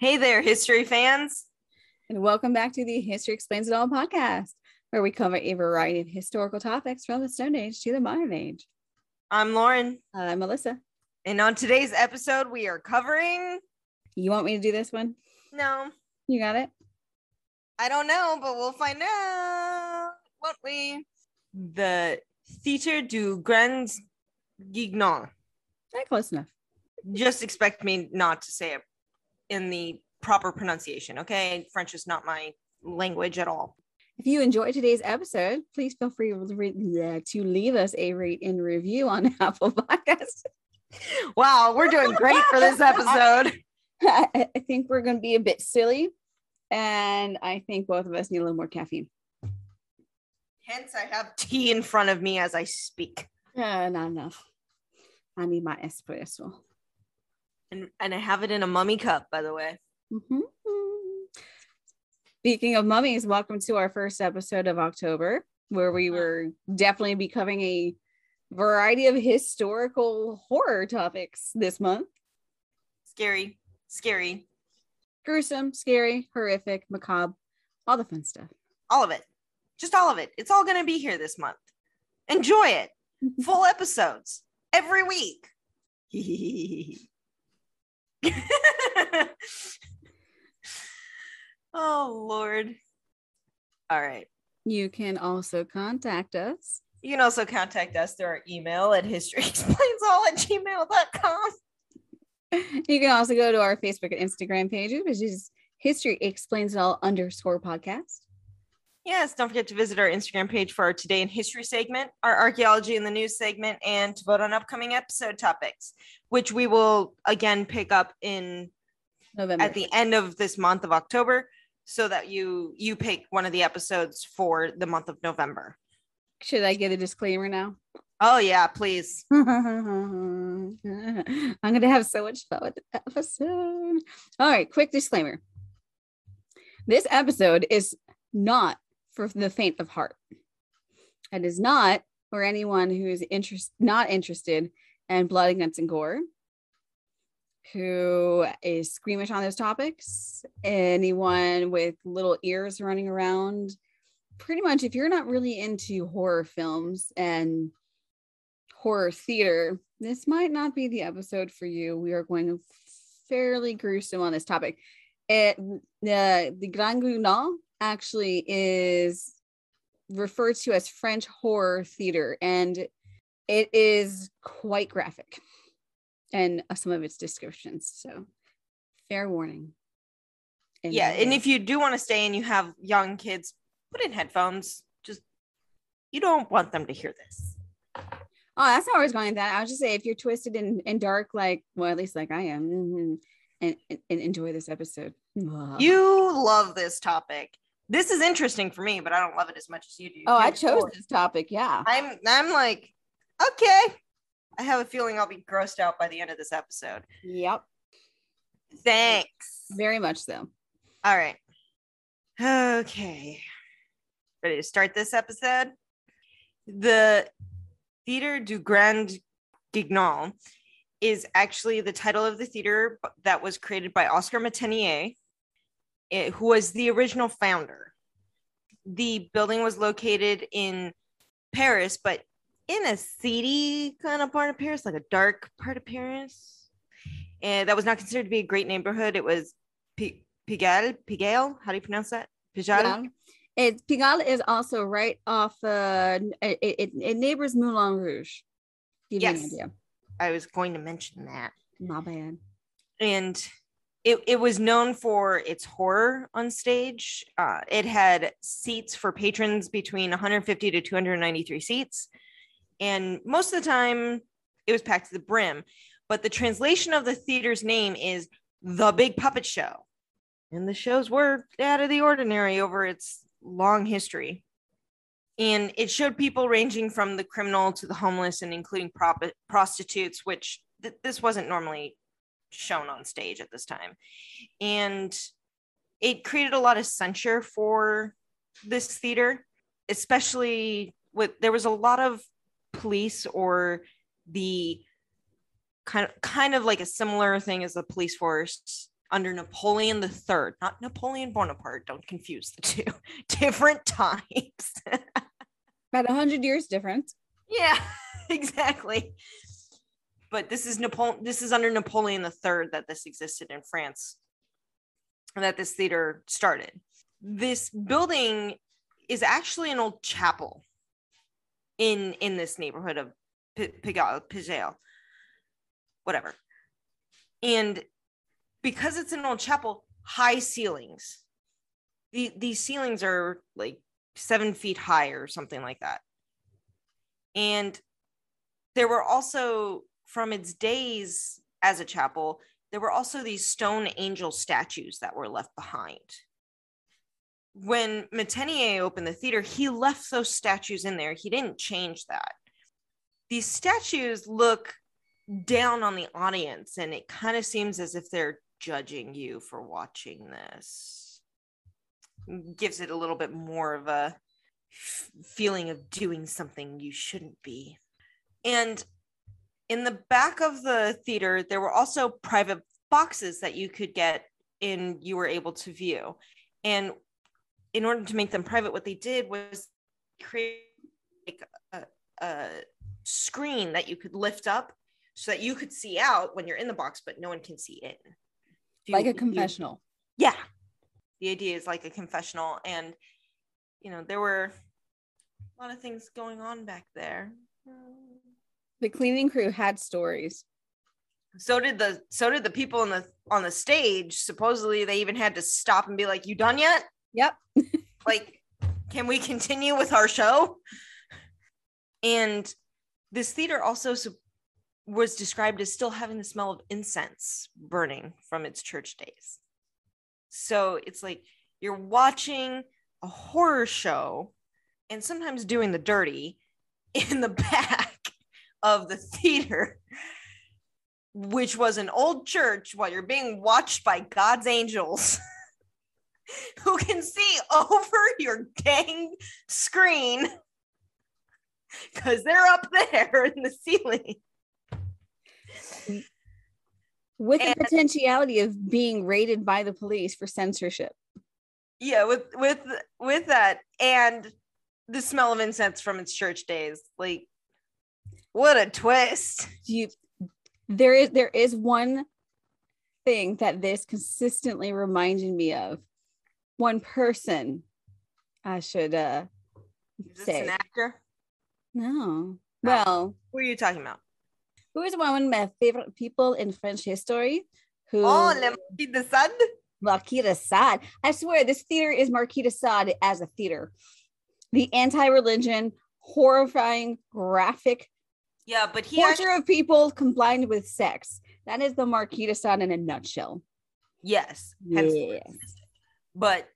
Hey there, history fans. And welcome back to the History Explains It All podcast, where we cover a variety of historical topics from the Stone Age to the modern age. I'm Lauren. I'm Melissa. And on today's episode, we are covering. You want me to do this one? No, You got it? I don't know, but we'll find out, won't we? The Theatre du Grand Guignon. Eh, close enough. Just expect me not to say it in the proper pronunciation, okay? French is not my language at all. If you enjoyed today's episode, please feel free to re- bleh, to leave us a rate and review on Apple Podcasts. Wow, we're doing great for this episode. I I think we're going to be a bit silly, and I think both of us need a little more caffeine. Hence, I have tea in front of me as I speak. Uh, not enough. I need my espresso. And, and I have it in a mummy cup, by the way. Mhm. Speaking of mummies, welcome to our first episode of October, where we were definitely be covering a variety of historical horror topics this month. Scary, scary, Gruesome, scary, horrific, macabre, all the fun stuff. all of it. Just all of it. It's all going to be here this month. Enjoy it. Full episodes every week. oh, Lord. All right. You can also contact us. You can also contact us through our email at historyexplainsall at gmail.com. You can also go to our Facebook and Instagram pages, which is History Explains It All underscore podcast. Yes, don't forget to visit our Instagram page for our Today in History segment, our Archaeology in the News segment, and to vote on upcoming episode topics, which we will again pick up in November. at the end of this month of October so that you you pick one of the episodes for the month of November. Should I get a disclaimer now? Oh yeah, please. I'm going to have so much fun with this episode. All right, quick disclaimer. This episode is not for the faint of heart. It is not for anyone who's interest not interested in blood and guts and gore, who is squeamish on those topics, anyone with little ears running around. Pretty much, if you're not really into horror films and horror theater, this might not be the episode for you. We are going fairly gruesome on this topic. It the the Grand Guignol actually is referred to as French horror theater, and it is quite graphic, and some of its descriptions. So, fair warning. Yeah, and if you do want to stay and you have young kids, put in headphones. Just you don't want them to hear this. Oh, that's not where I was going with that. I was just saying if you're twisted and, and dark, like well, at least like I am, mhm, and, and, and enjoy this episode. You love this topic. This is interesting for me, but I don't love it as much as you do. oh, I chose this topic. Yeah. I'm I'm like, okay. I have a feeling I'll be grossed out by the end of this episode. Yep. Thanks. Very much so. All right. Okay. Ready to start this episode? The Theatre du Grand Guignol is actually the title of the theater that was created by Oscar Metenier, eh, who was the original founder. The building was located in Paris, but in a seedy kind of part of Paris, like a dark part of Paris. And that was not considered to be a great neighborhood. It was P- Pigalle, Pigalle, how do you pronounce that? Pigalle? Yeah. It Pigalle is also right off. Uh, it, it, it neighbors Moulin Rouge. Give Yes. idea. I was going to mention that. My bad. And it, it was known for its horror on stage. Uh, it had seats for patrons between 150 to 293 seats. And most of the time, it was packed to the brim. But the translation of the theater's name is The Big Puppet Show. And the shows were out of the ordinary over its long history. And it showed people ranging from the criminal to the homeless and including prop- prostitutes, which th- this wasn't normally shown on stage at this time. And it created a lot of censure for this theater, especially with there was a lot of police or the kind of kind of like a similar thing as the police force under Napoleon III, not Napoleon Bonaparte. Don't confuse the two. Different times. About a hundred years different. yeah, exactly. But this is Napoleon. This is under Napoleon III that this existed in France, that this theater started. This building is actually an old chapel in in this neighborhood of Pigalle, whatever. And because it's an old chapel, high ceilings. The, these ceilings are like seven feet high or something like that. And there were also, from its days as a chapel, there were also these stone angel statues that were left behind. When Metenier opened the theater, he left those statues in there. He didn't change that. These statues look down on the audience, and it kind of seems as if they're judging you for watching this. Gives it a little bit more of a feeling of doing something you shouldn't be. And in the back of the theater, there were also private boxes that you could get and you were able to view. And in order to make them private, what they did was create like a, a screen that you could lift up so that you could see out when you're in the box, but no one can see in. You- like a you- confessional. yeah. The idea is like a confessional. And, you know, there were a lot of things going on back there. The cleaning crew had stories. So did the so did the people on the on the stage. Supposedly they even had to stop and be like, You done yet? Yep. like can we continue with our show and this theater also su- was described as still having the smell of incense burning from its church days so it's like you're watching a horror show and sometimes doing the dirty in the back of the theater which was an old church while you're being watched by god's angels who can see over your dang screen because they're up there in the ceiling. with And- the potentiality of being raided by the police for censorship. Yeah, with with with that and the smell of incense from its church days. Like what a twist. You there is there is one thing that this consistently reminded me of. One person I should uh Is this say. an actor? no. Well, who are you talking about? who is one of my favorite people in French history? Who Oh, Le Marquis de Sade? Marquis de Sade. I swear this theater is Marquis de Sade as a theater. The anti-religion, horrifying, graphic Yeah, but he torture actually, of people combined with sex. That is the Marquis de Sade in a nutshell. yes, Yes. but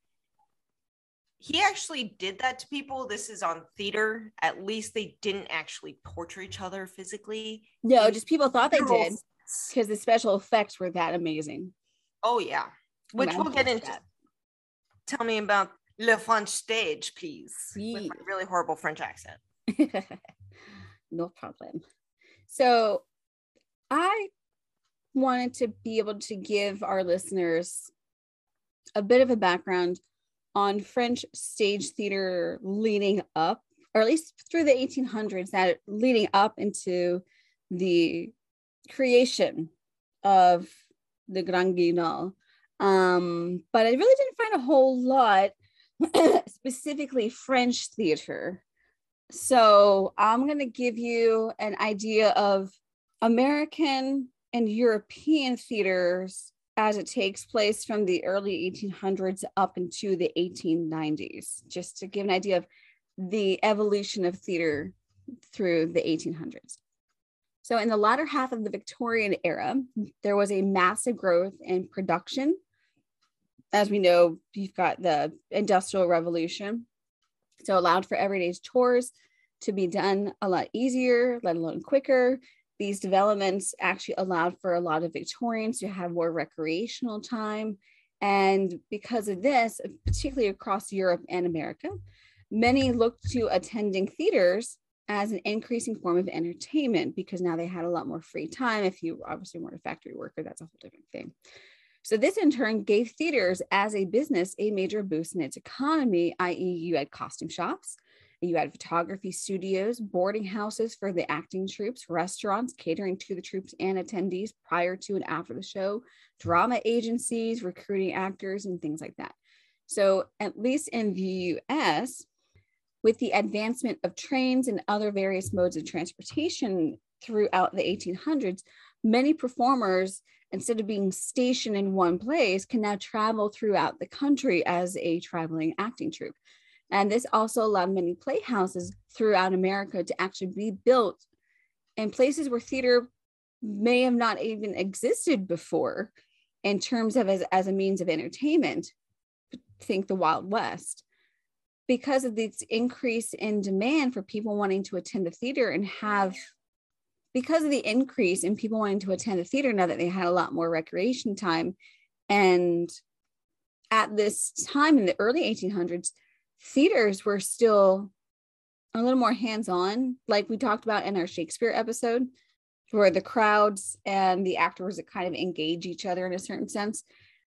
he actually did that to people. This is on theater. At least they didn't actually torture each other physically. No, just people thought they did because the special effects were that amazing. Oh yeah, which Imagine we'll get into. that. Tell me about Le French stage, please, with my really horrible French accent. no problem. So I wanted to be able to give our listeners a bit of a background on French stage theater leading up, or at least through the 1800s, that leading up into the creation of the Grand Guignol. Um, but I really didn't find a whole lot specifically French theater. So I'm going to give you an idea of American and European theaters as it takes place from the early 1800s up into the 1890s, just to give an idea of the evolution of theater through the 1800s. So, in the latter half of the Victorian era, there was a massive growth in production. As we know, you've got the Industrial Revolution, so allowed for everyday chores to be done a lot easier, let alone quicker. These developments actually allowed for a lot of Victorians to have more recreational time. And because of this, particularly across Europe and America, many looked to attending theaters as an increasing form of entertainment because now they had a lot more free time. If you obviously weren't a factory worker, that's a whole different thing. So this in turn gave theaters as a business a major boost in its economy, i.e., you had costume shops, you had photography studios, boarding houses for the acting troupes, restaurants catering to the troupes and attendees prior to and after the show, drama agencies, recruiting actors, and things like that. So, at least in the US, with the advancement of trains and other various modes of transportation throughout the 1800s, many performers, instead of being stationed in one place, can now travel throughout the country as a traveling acting troupe. And this also allowed many playhouses throughout America to actually be built in places where theater may have not even existed before in terms of as, as a means of entertainment. Think the Wild West. Because of this increase in demand for people wanting to attend the theater and have, because of the increase in people wanting to attend the theater now that they had a lot more recreation time. And at this time in the early 1800s, theaters were still a little more hands-on like we talked about in our shakespeare episode where the crowds and the actors that kind of engage each other in a certain sense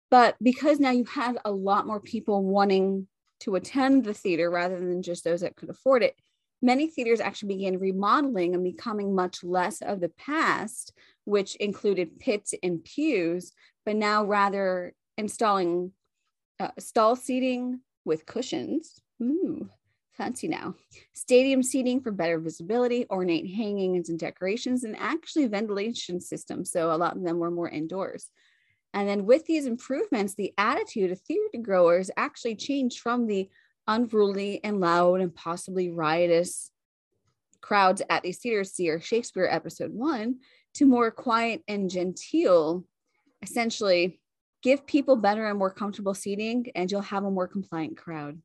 but because now you had a lot more people wanting to attend the theater rather than just those that could afford it many theaters actually began remodeling and becoming much less of the past which included pits and pews but now rather installing uh, stall seating with cushions. Ooh, fancy now. Stadium seating for better visibility, ornate hangings and decorations, and actually ventilation systems. So a lot of them were more indoors. And then with these improvements, the attitude of theater growers actually changed from the unruly and loud and possibly riotous crowds at the see our Shakespeare episode one, to more quiet and genteel, essentially Give people better and more comfortable seating, and you'll have a more compliant crowd.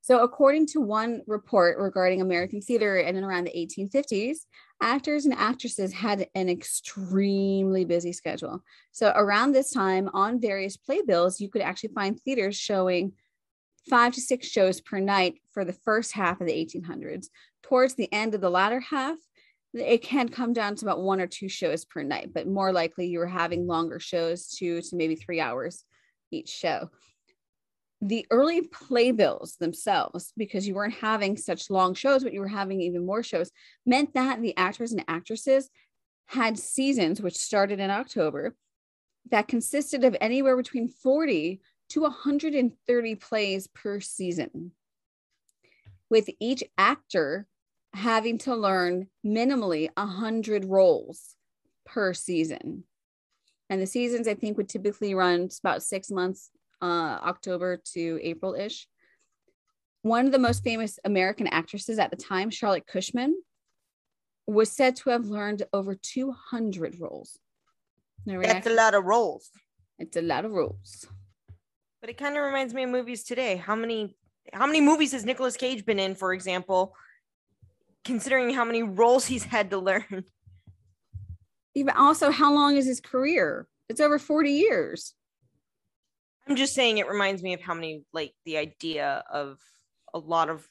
So, according to one report regarding American theater in and around the 1850s, actors and actresses had an extremely busy schedule. So, around this time, on various playbills, you could actually find theaters showing five to six shows per night for the first half of the 1800s. Towards the end of the latter half, it can come down to about one or two shows per night, but more likely you were having longer shows, two to maybe three hours each show. The early playbills themselves, because you weren't having such long shows, but you were having even more shows, meant that the actors and actresses had seasons, which started in October, that consisted of anywhere between 40 to 130 plays per season. With each actor having to learn minimally 100 roles per season. And the seasons, I think, would typically run about six months, uh, October to April ish. One of the most famous American actresses at the time, Charlotte Cushman, was said to have learned over 200 roles. That's a lot of roles. It's a lot of roles. But it kind of reminds me of movies today. How many how many movies has Nicolas Cage been in, for example, considering how many roles he's had to learn. Even also, how long is his career? It's over 40 years. I'm just saying it reminds me of how many, like, the idea of a lot of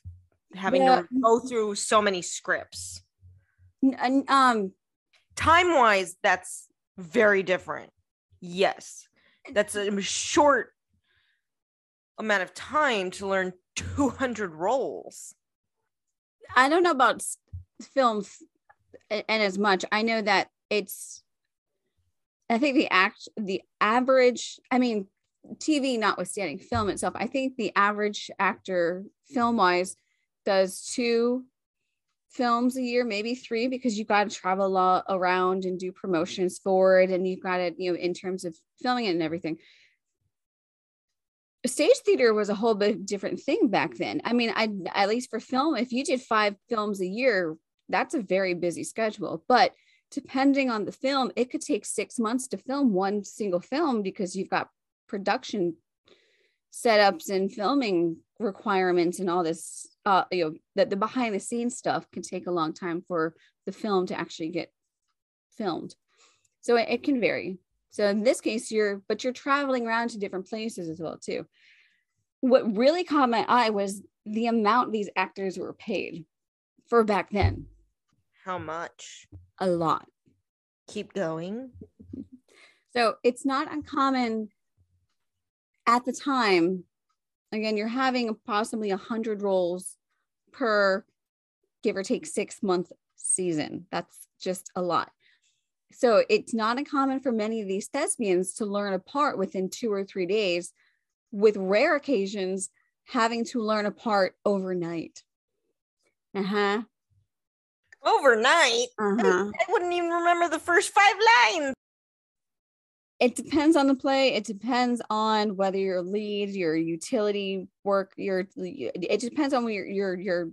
having yeah. to go through so many scripts. And, um, time wise, that's very different. Yes, that's a short amount of time to learn 200 roles. I don't know about films and as much. I know that it's I think the act the average, I mean, TV notwithstanding film itself, I think the average actor film wise does two films a year, maybe three, because you've got to travel a lot around and do promotions for it. And you've got to, you know, in terms of filming it and everything stage theater was a whole bit different thing back then. I mean, I at least for film, if you did five films a year, that's a very busy schedule. But depending on the film, it could take six months to film one single film because you've got production setups and filming requirements and all this uh you know that the behind the scenes stuff can take a long time for the film to actually get filmed so it, it can vary so in this case, you're, but you're traveling around to different places as well too. What really caught my eye was the amount these actors were paid for back then. How much? A lot. Keep going. So it's not uncommon at the time. Again, you're having possibly a hundred roles per give or take six month season. That's just a lot. So it's not uncommon for many of these thespians to learn a part within two or three days, with rare occasions having to learn a part overnight. Uh huh. Overnight? Uh-huh. I wouldn't even remember the first five lines. It depends on the play. It depends on whether you're lead, your utility work, your it depends on your your your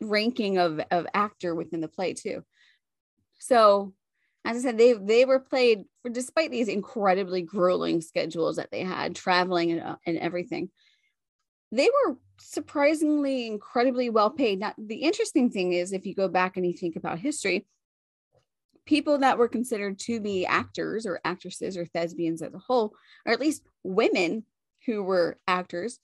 ranking of of actor within the play too. So as I said, they they were played for despite these incredibly grueling schedules that they had, traveling and, uh, and everything. They were surprisingly incredibly well paid. Now, the interesting thing is, if you go back and you think about history, people that were considered to be actors or actresses or thespians as a whole, or at least women who were actors,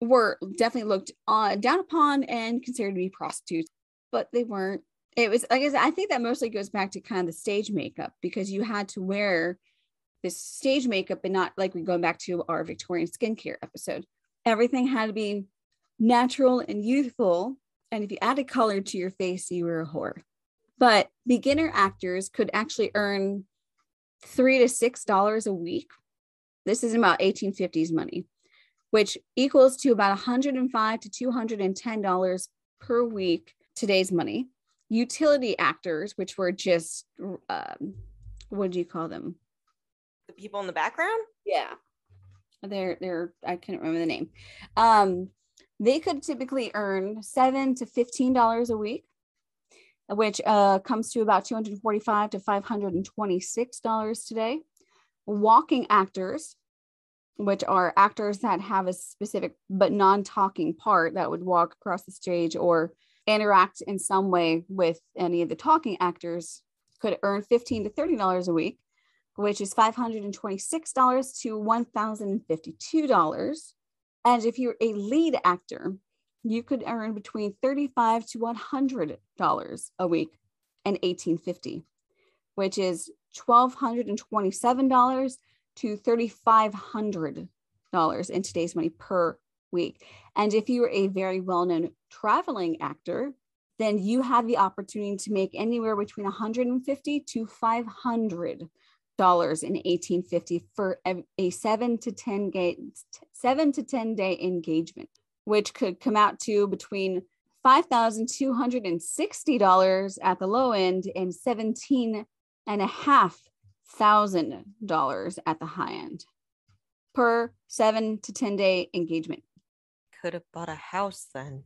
were definitely looked on down upon and considered to be prostitutes, but they weren't. It was, I guess, I think that mostly goes back to kind of the stage makeup because you had to wear this stage makeup and not like we go back to our Victorian skincare episode. Everything had to be natural and youthful. And if you added color to your face, you were a whore. But beginner actors could actually earn three to six dollars a week. This is about 1850s money which equals to about 105 to 210 dollars per week today's money utility actors which were just um, what do you call them? The people in the background? Yeah. They're they're i can't remember the name. Um they could typically earn seven to fifteen dollars a week which uh, comes to about 245 to 526 dollars today. Walking actors which are actors that have a specific but non-talking part that would walk across the stage or interact in some way with any of the talking actors could earn 15 to 30 dollars a week which is 526 dollars to 1052 dollars and if you're a lead actor you could earn between 35 to 100 dollars a week and 1850, which is 1227 dollars to $3,500 in today's money per week. And if you're a very well known traveling actor, then you have the opportunity to make anywhere between 150 to 500 dollars in 1850 for a, seven to 10 day, seven to 10 day engagement, which could come out to between $5,260 at the low end and 17 and a half thousand dollars at the high end per seven to ten day engagement. Could have bought a house then.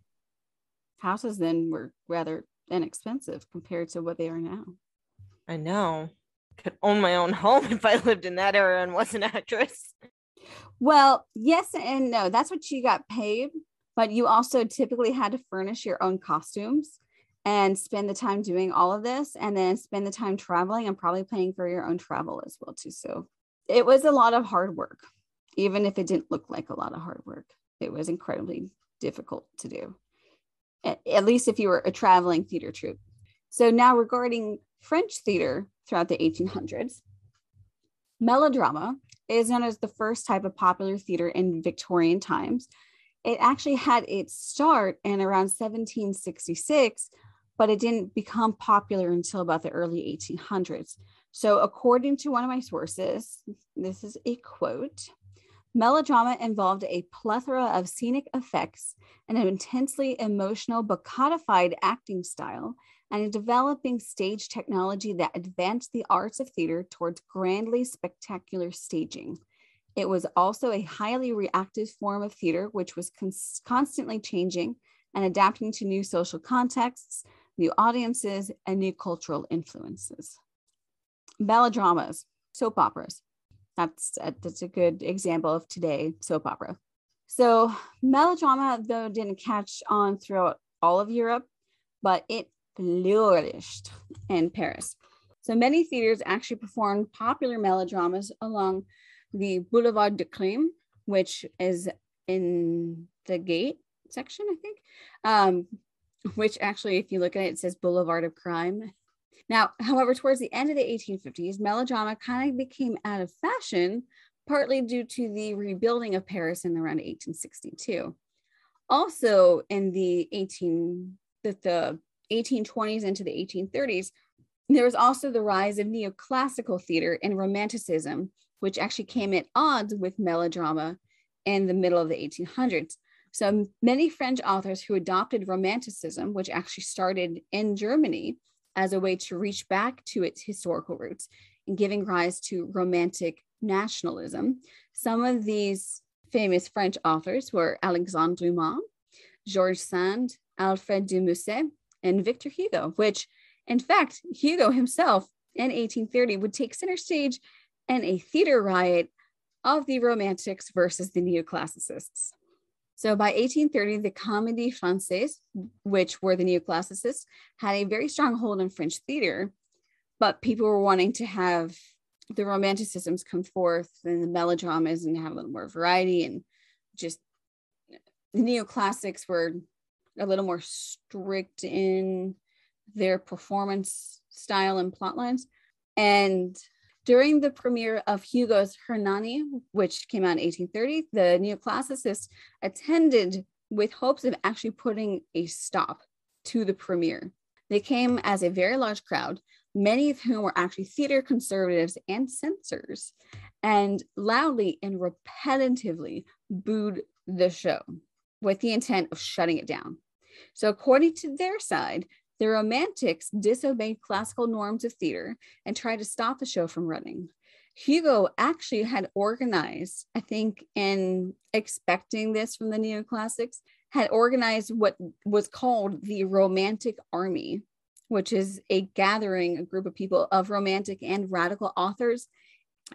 Houses then were rather inexpensive compared to what they are now. I know. Could own my own home if I lived in that era and was an actress. Well, yes and no. That's what you got paid, but you also typically had to furnish your own costumes and spend the time doing all of this and then spend the time traveling and probably paying for your own travel as well too so it was a lot of hard work even if it didn't look like a lot of hard work it was incredibly difficult to do at, least if you were a traveling theater troupe so now regarding french theater throughout the 1800s melodrama is known as the first type of popular theater in victorian times it actually had its start in around 1766 but it didn't become popular until about the early 1800s. So, according to one of my sources, this is a quote melodrama involved a plethora of scenic effects an intensely emotional but codified acting style and a developing stage technology that advanced the arts of theater towards grandly spectacular staging. It was also a highly reactive form of theater, which was cons- constantly changing and adapting to new social contexts, new audiences, and new cultural influences. Melodramas, soap operas. That's a, that's a good example of today soap opera. So melodrama, though, didn't catch on throughout all of Europe, but it flourished in Paris. So many theaters actually performed popular melodramas along the Boulevard de Crime, which is in the gate section, I think, um, which actually, if you look at it, it says Boulevard of Crime. Now, however, towards the end of the 1850s, melodrama kind of became out of fashion, partly due to the rebuilding of Paris in around 1862. Also, in the 18 the, the 1820s into the 1830s, there was also the rise of neoclassical theater and romanticism, which actually came at odds with melodrama in the middle of the 1800s. So many French authors who adopted romanticism, which actually started in Germany as a way to reach back to its historical roots and giving rise to romantic nationalism. Some of these famous French authors were Alexandre Dumas, George Sand, Alfred de Musset, and Victor Hugo, which in fact, Hugo himself in 1830 would take center stage in a theater riot of the Romantics versus the Neoclassicists. So by 1830, the Comédie Française, which were the Neoclassicists, had a very strong hold on French theater, but people were wanting to have the Romanticisms come forth and the melodramas and have a little more variety and just the neoclassics were a little more strict in their performance style and plot lines. And during the premiere of Hugo's Hernani, which came out in 1830, the neoclassicists attended with hopes of actually putting a stop to the premiere. They came as a very large crowd, many of whom were actually theater conservatives and censors, and loudly and repetitively booed the show with the intent of shutting it down. So, according to their side, the Romantics disobeyed classical norms of theater and tried to stop the show from running. Hugo actually had organized, I think, in expecting this from the neoclassics, had organized what was called the Romantic Army, which is a gathering, a group of people of romantic and radical authors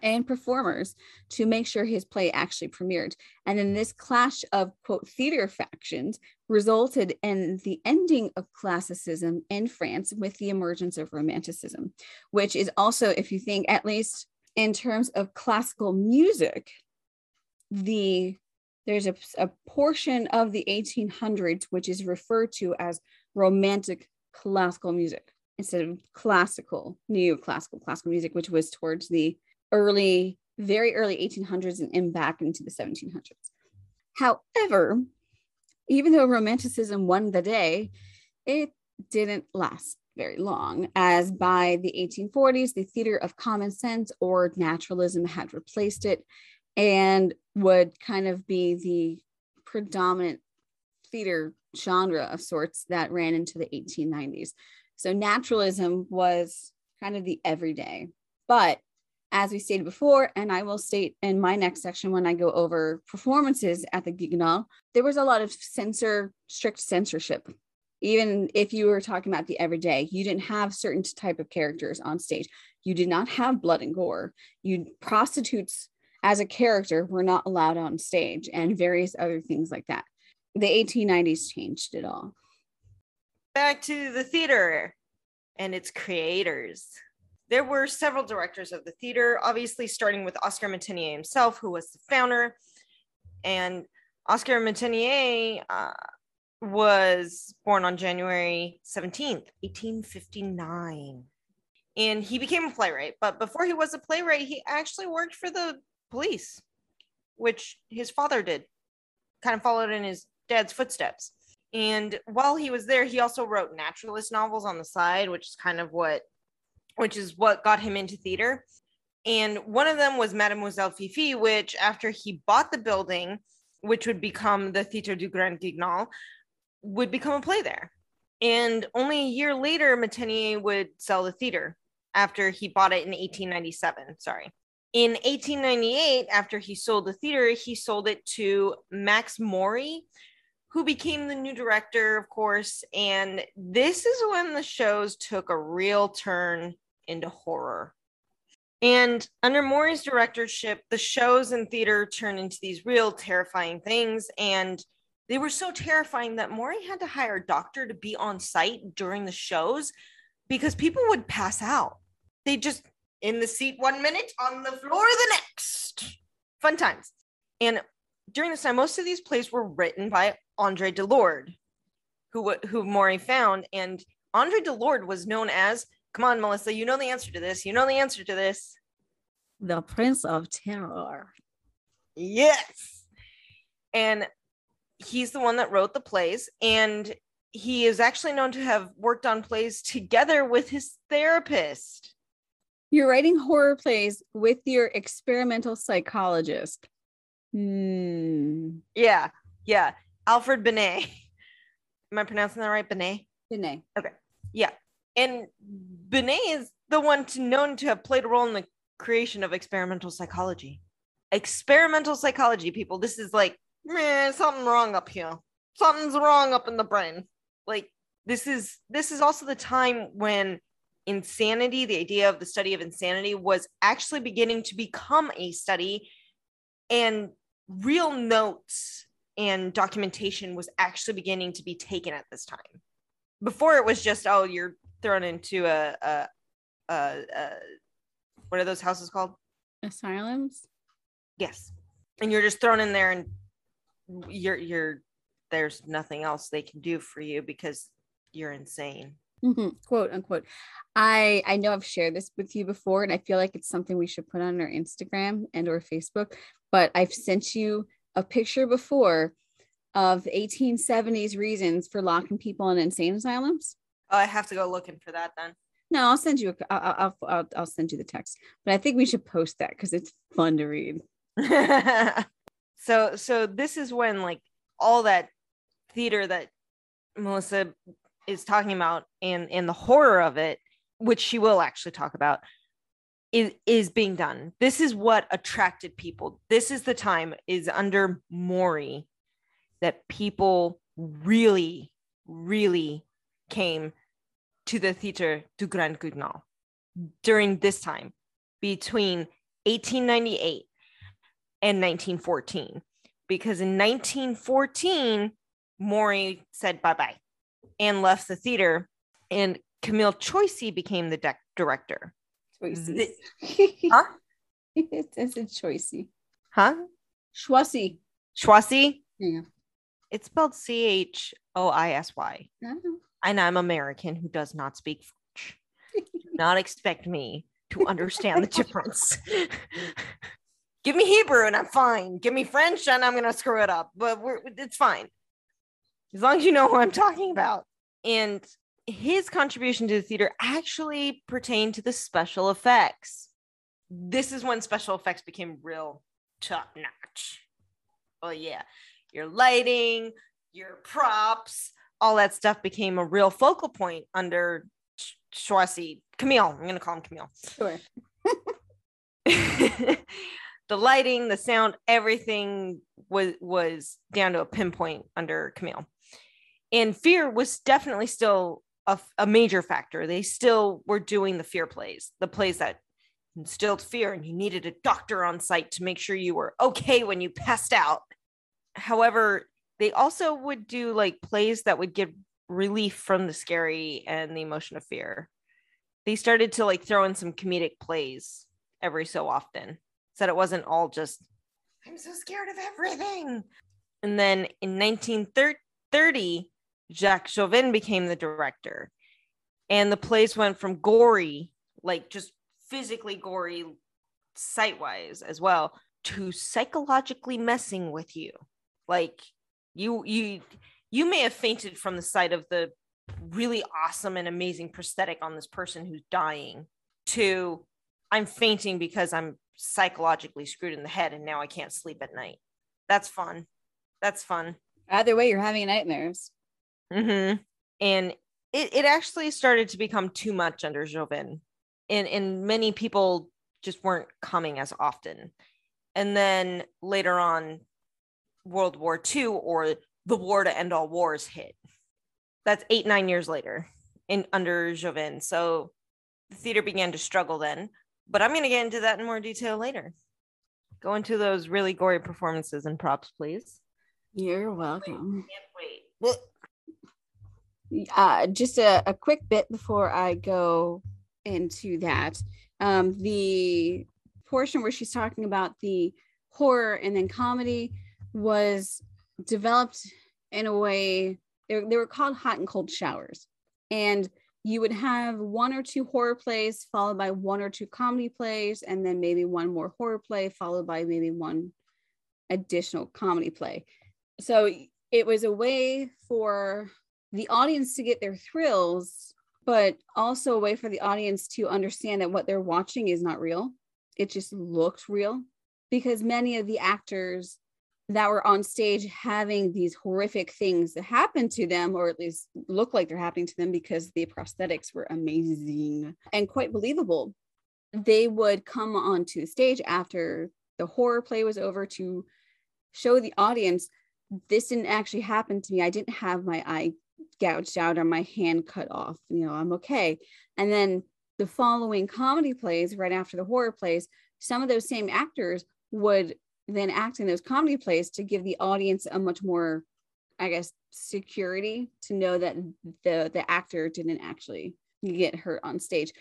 and performers to make sure his play actually premiered. And then this clash of quote theater factions resulted in the ending of classicism in France with the emergence of romanticism, which is also, if you think at least in terms of classical music, the there's a, a portion of the 1800s which is referred to as romantic classical music instead of classical neoclassical classical music which was towards the early, very early 1800s and in back into the 1700s. However, even though Romanticism won the day, it didn't last very long, as by the 1840s, the theater of common sense or naturalism had replaced it and would kind of be the predominant theater genre of sorts that ran into the 1890s. So naturalism was kind of the everyday. But as we stated before, and I will state in my next section when I go over performances at the Guignol, there was a lot of censor, strict censorship. Even if you were talking about the everyday, you didn't have certain type of characters on stage. You did not have blood and gore. You prostitutes as a character were not allowed on stage, and various other things like that. The 1890s changed it all. Back to the theater and its creators there were several directors of the theater, obviously starting with Oscar Méténier himself, who was the founder. And Oscar Méténier uh, was born on January 17th, 1859. And he became a playwright. But before he was a playwright, he actually worked for the police, which his father did, kind of followed in his dad's footsteps. And while he was there, he also wrote naturalist novels on the side, which is kind of what which is what got him into theater. And one of them was Mademoiselle Fifi, which after he bought the building, which would become the Theatre du Grand Guignol, would become a play there. And only a year later, Méténier would sell the theater after he bought it in 1897. Sorry. In 1898, after he sold the theater, he sold it to Max Maurey, who became the new director, of course. And this is when the shows took a real turn into horror. And under Maurey's directorship, the shows and theater turned into these real terrifying things. And they were so terrifying that Maurey had to hire a doctor to be on site during the shows because people would pass out. They just in the seat one minute, on the floor the next. Fun times. And during this time, most of these plays were written by Andre de Lorde, who who Maurey found. And Andre de Lorde was known as Come on, Melissa. You know the answer to this. You know the answer to this. The Prince of Terror. Yes. And he's the one that wrote the plays. And he is actually known to have worked on plays together with his therapist. You're writing horror plays with your experimental psychologist. Hmm. Yeah. Yeah. Alfred Binet. Am I pronouncing that right? Binet? Binet. Okay. Yeah. And Binet is the one to, known to have played a role in the creation of experimental psychology. Experimental psychology, people. This is like, man, something wrong up here. Something's wrong up in the brain. Like this is this is also the time when insanity, the idea of the study of insanity, was actually beginning to become a study, and real notes and documentation was actually beginning to be taken at this time. Before it was just, oh, you're thrown into a, a, a, a what are those houses called? Asylums. Yes, and you're just thrown in there, and you're you're there's nothing else they can do for you because you're insane. Mm-hmm. Quote unquote. I I know I've shared this with you before, and I feel like it's something we should put on our Instagram and or Facebook. But I've sent you a picture before of 1870s reasons for locking people in insane asylums. Oh, I have to go looking for that then. No, I'll send you. A, I'll, I'll I'll I'll send you the text. But I think we should post that because it's fun to read. so so this is when like all that theater that Melissa is talking about and and the horror of it, which she will actually talk about, is is being done. This is what attracted people. This is the time is under Maurey that people really, really came to the theater du Grand Guignol during this time between 1898 and 1914 because in 1914 Maurey said bye bye and left the theater, and Camille Choisy became the de- director. Choisy. huh? it's a Choisy. Huh? Schwassy. Schwassy? Yeah. It's spelled C H O I S Y. And I'm American who does not speak French. Do not expect me to understand the difference. Give me Hebrew and I'm fine. Give me French and I'm to screw it up, but it's fine as long as you know who I'm talking about. And his contribution to the theater actually pertained to the special effects. This is when special effects became real top notch. Oh, yeah. Your lighting, your props, all that stuff became a real focal point under Choisy. Camille, I'm going to call him Camille. Sure. the lighting, the sound, everything was was down to a pinpoint under Camille and fear was definitely still a, a, major factor they still were doing the fear plays the plays that instilled fear and you needed a doctor on site to make sure you were okay when you passed out however they also would do like plays that would give relief from the scary and the emotion of fear they started to like throw in some comedic plays every so often so that it wasn't all just i'm so scared of everything and then in 1930 Jacques Chauvin became the director. And the plays went from gory, like just physically gory, sight wise as well, to psychologically messing with you. Like you, you, you may have fainted from the sight of the really awesome and amazing prosthetic on this person who's dying to I'm fainting because I'm psychologically screwed in the head and now I can't sleep at night. That's fun. That's fun. Either way, you're having nightmares. Mm-hmm. And it, it actually started to become too much under Chauvin. And, and many people just weren't coming as often. And then later on, World War II or the war to end all wars hit. That's eight, nine years later in under Chauvin. So the theater began to struggle then. But I'm going to get into that in more detail later. Go into those really gory performances and props, please. You're welcome. Wait, can't wait uh, just a, a quick bit before I go into that. Um, the portion where she's talking about the horror and then comedy was developed in a way they, they were called hot and cold showers. And you would have one or two horror plays followed by one or two comedy plays and then maybe one more horror play followed by maybe one additional comedy play. So it was a way for the audience to get their thrills but also a way for the audience to understand that what they're watching is not real. It just looked real because many of the actors that were on stage having these horrific things that to them, or at least look like they're happening to them because the prosthetics were amazing and quite believable. They would come onto the stage after the horror play was over to show the audience this didn't actually happen to me. I didn't have my eye gouged out or my hand cut off. You know, I'm okay. And then the following comedy plays, right after the horror plays, some of those same actors would then act in those comedy plays to give the audience a much more i guess security to know that the the actor didn't actually get hurt on stage.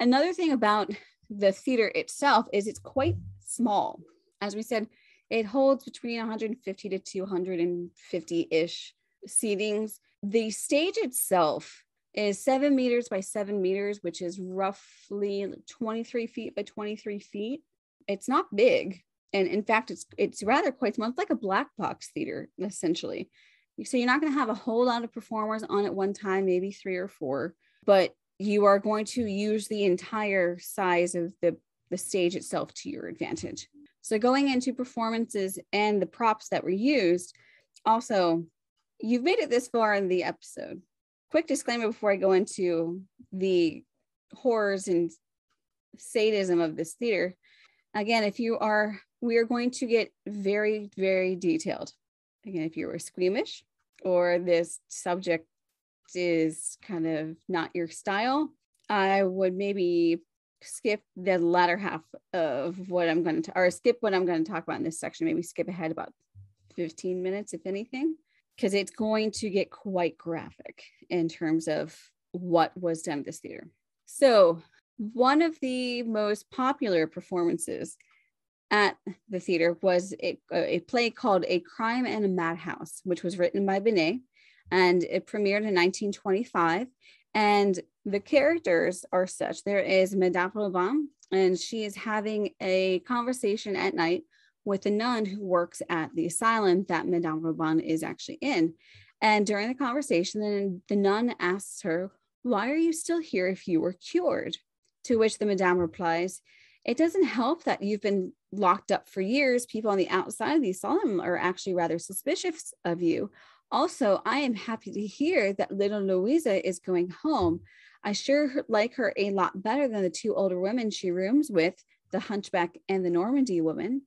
Another thing about the theater itself is it's quite small. As we said it holds between 150 to 250 ish seatings. The stage itself is seven meters by seven meters which is roughly 23 feet by 23 feet. It's not big and in fact it's it's rather quite small. It's like a black box theater essentially. So you're not going to have a whole lot of performers on at one time maybe three or four but you are going to use the entire size of the the stage itself to your advantage. So going into performances and the props that were used also you've made it this far in the episode. Quick disclaimer before i go into the horrors and sadism of this theater. Again if you are we are going to get very, very detailed. Again, if you are squeamish or this subject is kind of not your style, I would maybe skip the latter half of what I'm going to, or skip what I'm going to talk about in this section. Maybe skip ahead about 15 minutes, if anything, because it's going to get quite graphic in terms of what was done at this theater. So, one of the most popular performances at the theater was a, a, play called A Crime and a Madhouse, which was written by Binet and it premiered in 1925. And the characters are such there is Madame Robin, and she is having a conversation at night with a nun who works at the asylum that Madame Robin is actually in. And during the conversation, the nun asks her, Why are you still here if you were cured? To which the Madame replies, It doesn't help that you've been locked up for years, people on the outside of the asylum are actually rather suspicious of you. Also, I am happy to hear that little Louisa is going home. I sure like her a lot better than the two older women she rooms with, the hunchback and the Normandy woman.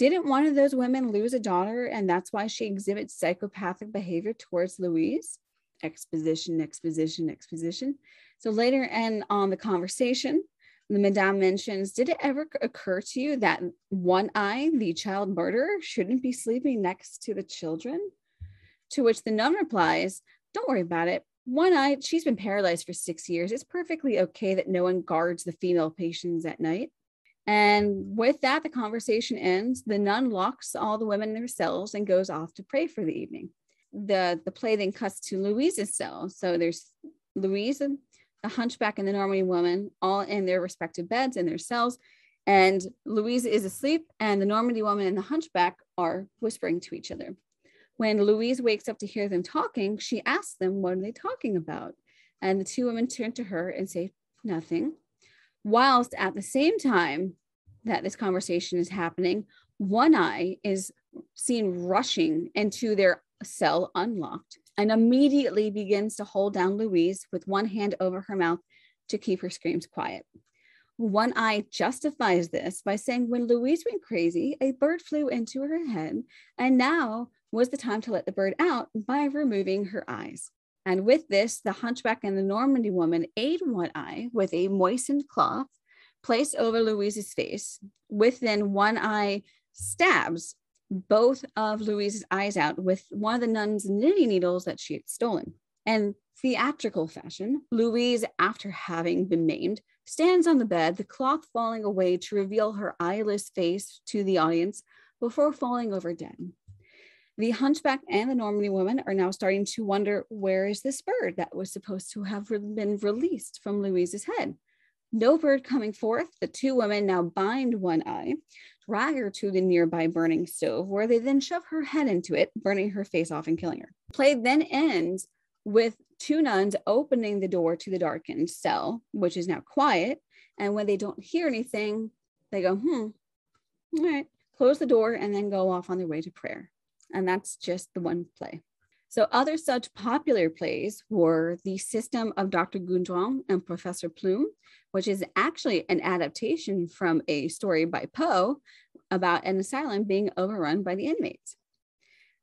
Didn't one of those women lose a daughter and that's why she exhibits psychopathic behavior towards Louise? Exposition, exposition, exposition. So later and on the conversation, madame mentions did it ever occur to you that one eye the child murderer shouldn't be sleeping next to the children? To which the nun replies don't worry about it. One eye she's been paralyzed for six years. It's perfectly okay that no one guards the female patients at night. And with that the conversation ends. The nun locks all the women in their cells and goes off to pray for the evening. The the play then cuts to louise's cell. So there's louise the hunchback and the Normandy woman all in their respective beds in their cells. And Louise is asleep, and the Normandy woman and the hunchback are whispering to each other. When Louise wakes up to hear them talking, she asks them, What are they talking about? And the two women turn to her and say, Nothing. Whilst at the same time that this conversation is happening, one eye is seen rushing into their cell unlocked and immediately begins to hold down Louise with one hand over her mouth to keep her screams quiet. One eye justifies this by saying when Louise went crazy, a bird flew into her head, and now was the time to let the bird out by removing her eyes. And with this, the hunchback and the Normandy woman aid one eye with a moistened cloth placed over Louise's face, with then one eye stabs both of Louise's eyes out with one of the nun's knitting needles that she had stolen. And theatrical fashion, Louise, after having been maimed, stands on the bed, the cloth falling away to reveal her eyeless face to the audience before falling over dead. The hunchback and the Normandy woman are now starting to wonder where is this bird that was supposed to have been released from Louise's head? No bird coming forth, the two women now bind one eye, drag her to the nearby burning stove, where they then shove her head into it, burning her face off and killing her. Play then ends with two nuns opening the door to the darkened cell, which is now quiet. And when they don't hear anything, they go, hmm, all right, close the door and then go off on their way to prayer. And that's just the one play. So other such popular plays were The System of Dr. Goudron and Professor Plume, which is actually an adaptation from a story by Poe about an asylum being overrun by the inmates.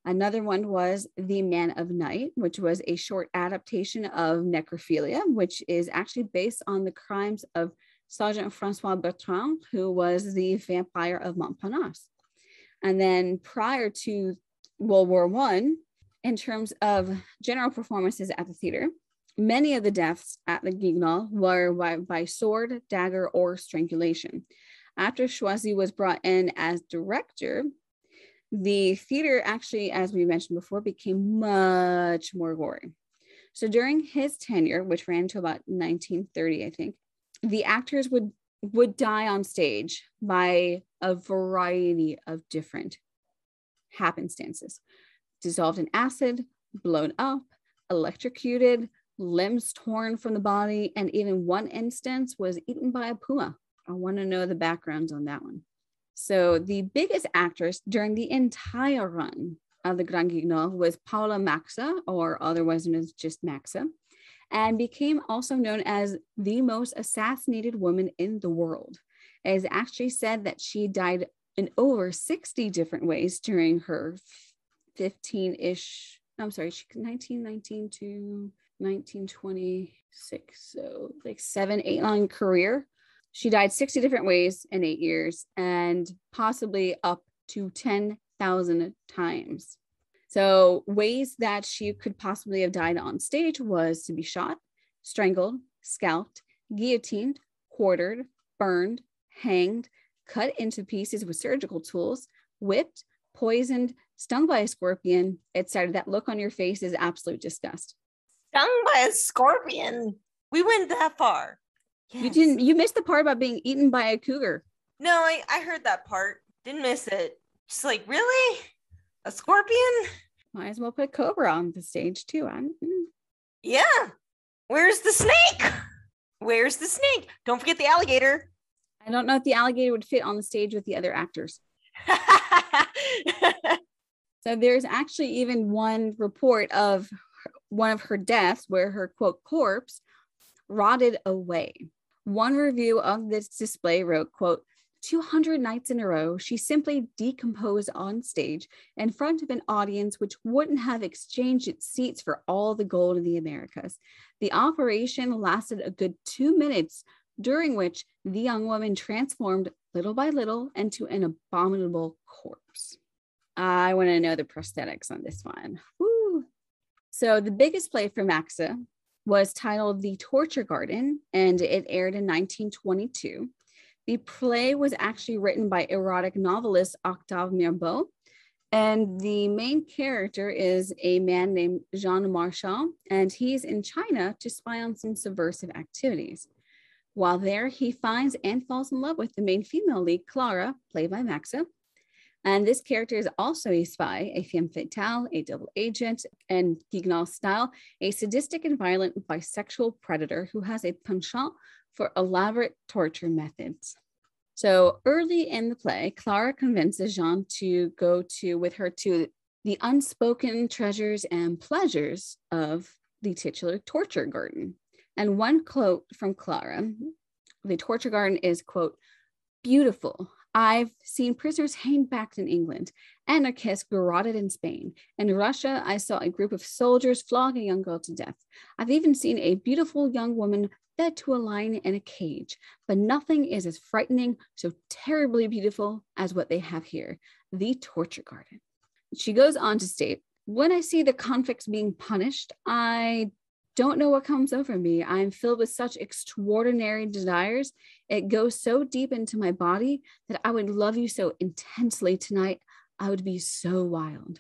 Another one was The Man of Night, which was a short adaptation of Necrophilia, which is actually based on the crimes of Sergeant Francois Bertrand, who was the vampire of Montparnasse. And then prior to World War One, in terms of general performances at the theater, many of the deaths at the Guignol were by, by sword, dagger, or strangulation. After Choisy was brought in as director, the theater actually, as we mentioned before, became much more gory. So during his tenure, which ran to about 1930, I think, the actors would would die on stage by a variety of different happenstances dissolved in acid, blown up, electrocuted, limbs torn from the body, and even one instance was eaten by a puma. I want to know the backgrounds on that one. So the biggest actress during the entire run of the Grand Guignol was Paula Maxa, or otherwise known as just Maxa, and became also known as the most assassinated woman in the world. It is actually said that she died in over 60 different ways during her 15-ish, I'm sorry, she 1919 to 1926. So like seven, eight long career. She died 60 different ways in eight years and possibly up to 10,000 times. So, ways that she could possibly have died on stage was to be shot, strangled, scalped, guillotined, quartered, burned, hanged, cut into pieces with surgical tools, whipped, poisoned, stung by a scorpion, etc. That look on your face is absolute disgust. Stung by a scorpion. We went that far. Yes. You didn't you missed the part about being eaten by a cougar. No, I, I heard that part. Didn't miss it. Just like, really? A scorpion? Might as well put a cobra on the stage too. I'm. Yeah. Where's the snake? Where's the snake? Don't forget the alligator. I don't know if the alligator would fit on the stage with the other actors. so there's actually even one report of one of her deaths where her quote corpse rotted away. One review of this display wrote, quote, 200 nights in a row, she simply decomposed on stage in front of an audience which wouldn't have exchanged its seats for all the gold in the Americas. The operation lasted a good two minutes, during which the young woman transformed little by little into an abominable corpse. I want to know the prosthetics on this one. Woo. So, the biggest play for Maxa was titled The Torture Garden, and it aired in 1922. The play was actually written by erotic novelist Octave Mirbeau, and the main character is a man named Jean Marchand, and he's in China to spy on some subversive activities. While there, he finds and falls in love with the main female lead, Clara, played by Maxa, and this character is also a spy, a femme fatale, a double agent, and Guignol style, a sadistic and violent bisexual predator who has a penchant for elaborate torture methods. So early in the play, Clara convinces Jean to go to with her to the unspoken treasures and pleasures of the titular torture garden. And one quote from Clara, the torture garden is quote, beautiful, I've seen prisoners hanged back in England, anarchists garroted in Spain. In Russia, I saw a group of soldiers flog a young girl to death. I've even seen a beautiful young woman fed to a lion in a cage, but nothing is as frightening, so terribly beautiful as what they have here the torture garden. She goes on to state, when I see the convicts being punished, I don't know what comes over me. I'm filled with such extraordinary desires. It goes so deep into my body that I would love you so intensely tonight. I would be so wild.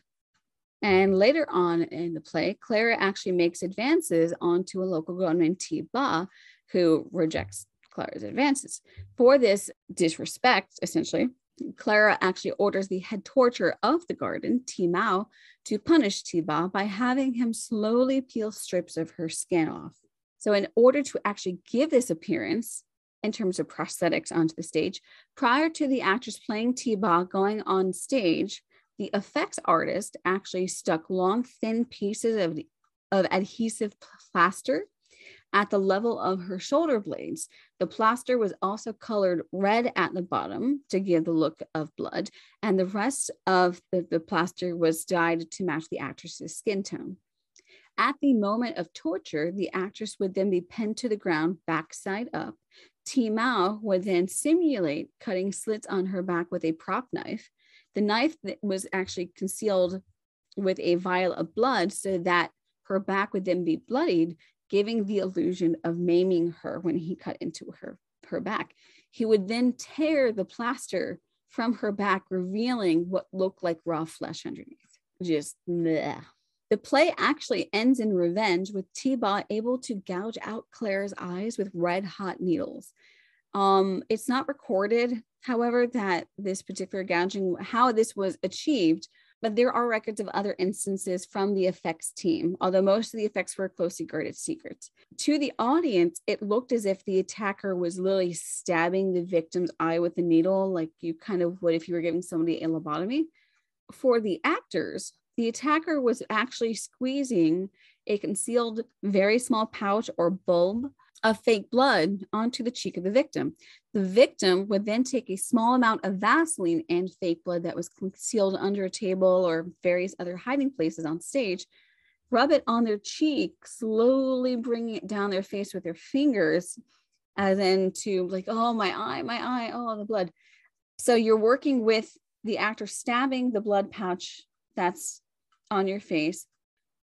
And later on in the play, Clara actually makes advances onto a local girl named Ti Ba, who rejects Clara's advances. For this disrespect, essentially, Clara actually orders the head torturer of the garden, Ti Mao, to punish Ti Ba by having him slowly peel strips of her skin off. So, in order to actually give this appearance in terms of prosthetics onto the stage, prior to the actress playing Ti Ba going on stage, the effects artist actually stuck long, thin pieces of, of adhesive plaster at the level of her shoulder blades. The plaster was also colored red at the bottom to give the look of blood, and the rest of the, the plaster was dyed to match the actress's skin tone. At the moment of torture, the actress would then be pinned to the ground backside up. Ti Mao would then simulate cutting slits on her back with a prop knife. The knife was actually concealed with a vial of blood so that her back would then be bloodied giving the illusion of maiming her when he cut into her, her back. He would then tear the plaster from her back, revealing what looked like raw flesh underneath. Just bleh. The play actually ends in revenge with Ba able to gouge out Claire's eyes with red hot needles. Um, it's not recorded, however, that this particular gouging, how this was achieved, but there are records of other instances from the effects team, although most of the effects were closely guarded secrets. To the audience, it looked as if the attacker was literally stabbing the victim's eye with a needle, like you kind of would if you were giving somebody a lobotomy. For the actors, the attacker was actually squeezing a concealed, very small pouch or bulb of fake blood onto the cheek of the victim. The victim would then take a small amount of Vaseline and fake blood that was concealed under a table or various other hiding places on stage, rub it on their cheek, slowly bringing it down their face with their fingers, as in to like, oh, my eye, my eye, oh, the blood. So you're working with the actor stabbing the blood pouch that's on your face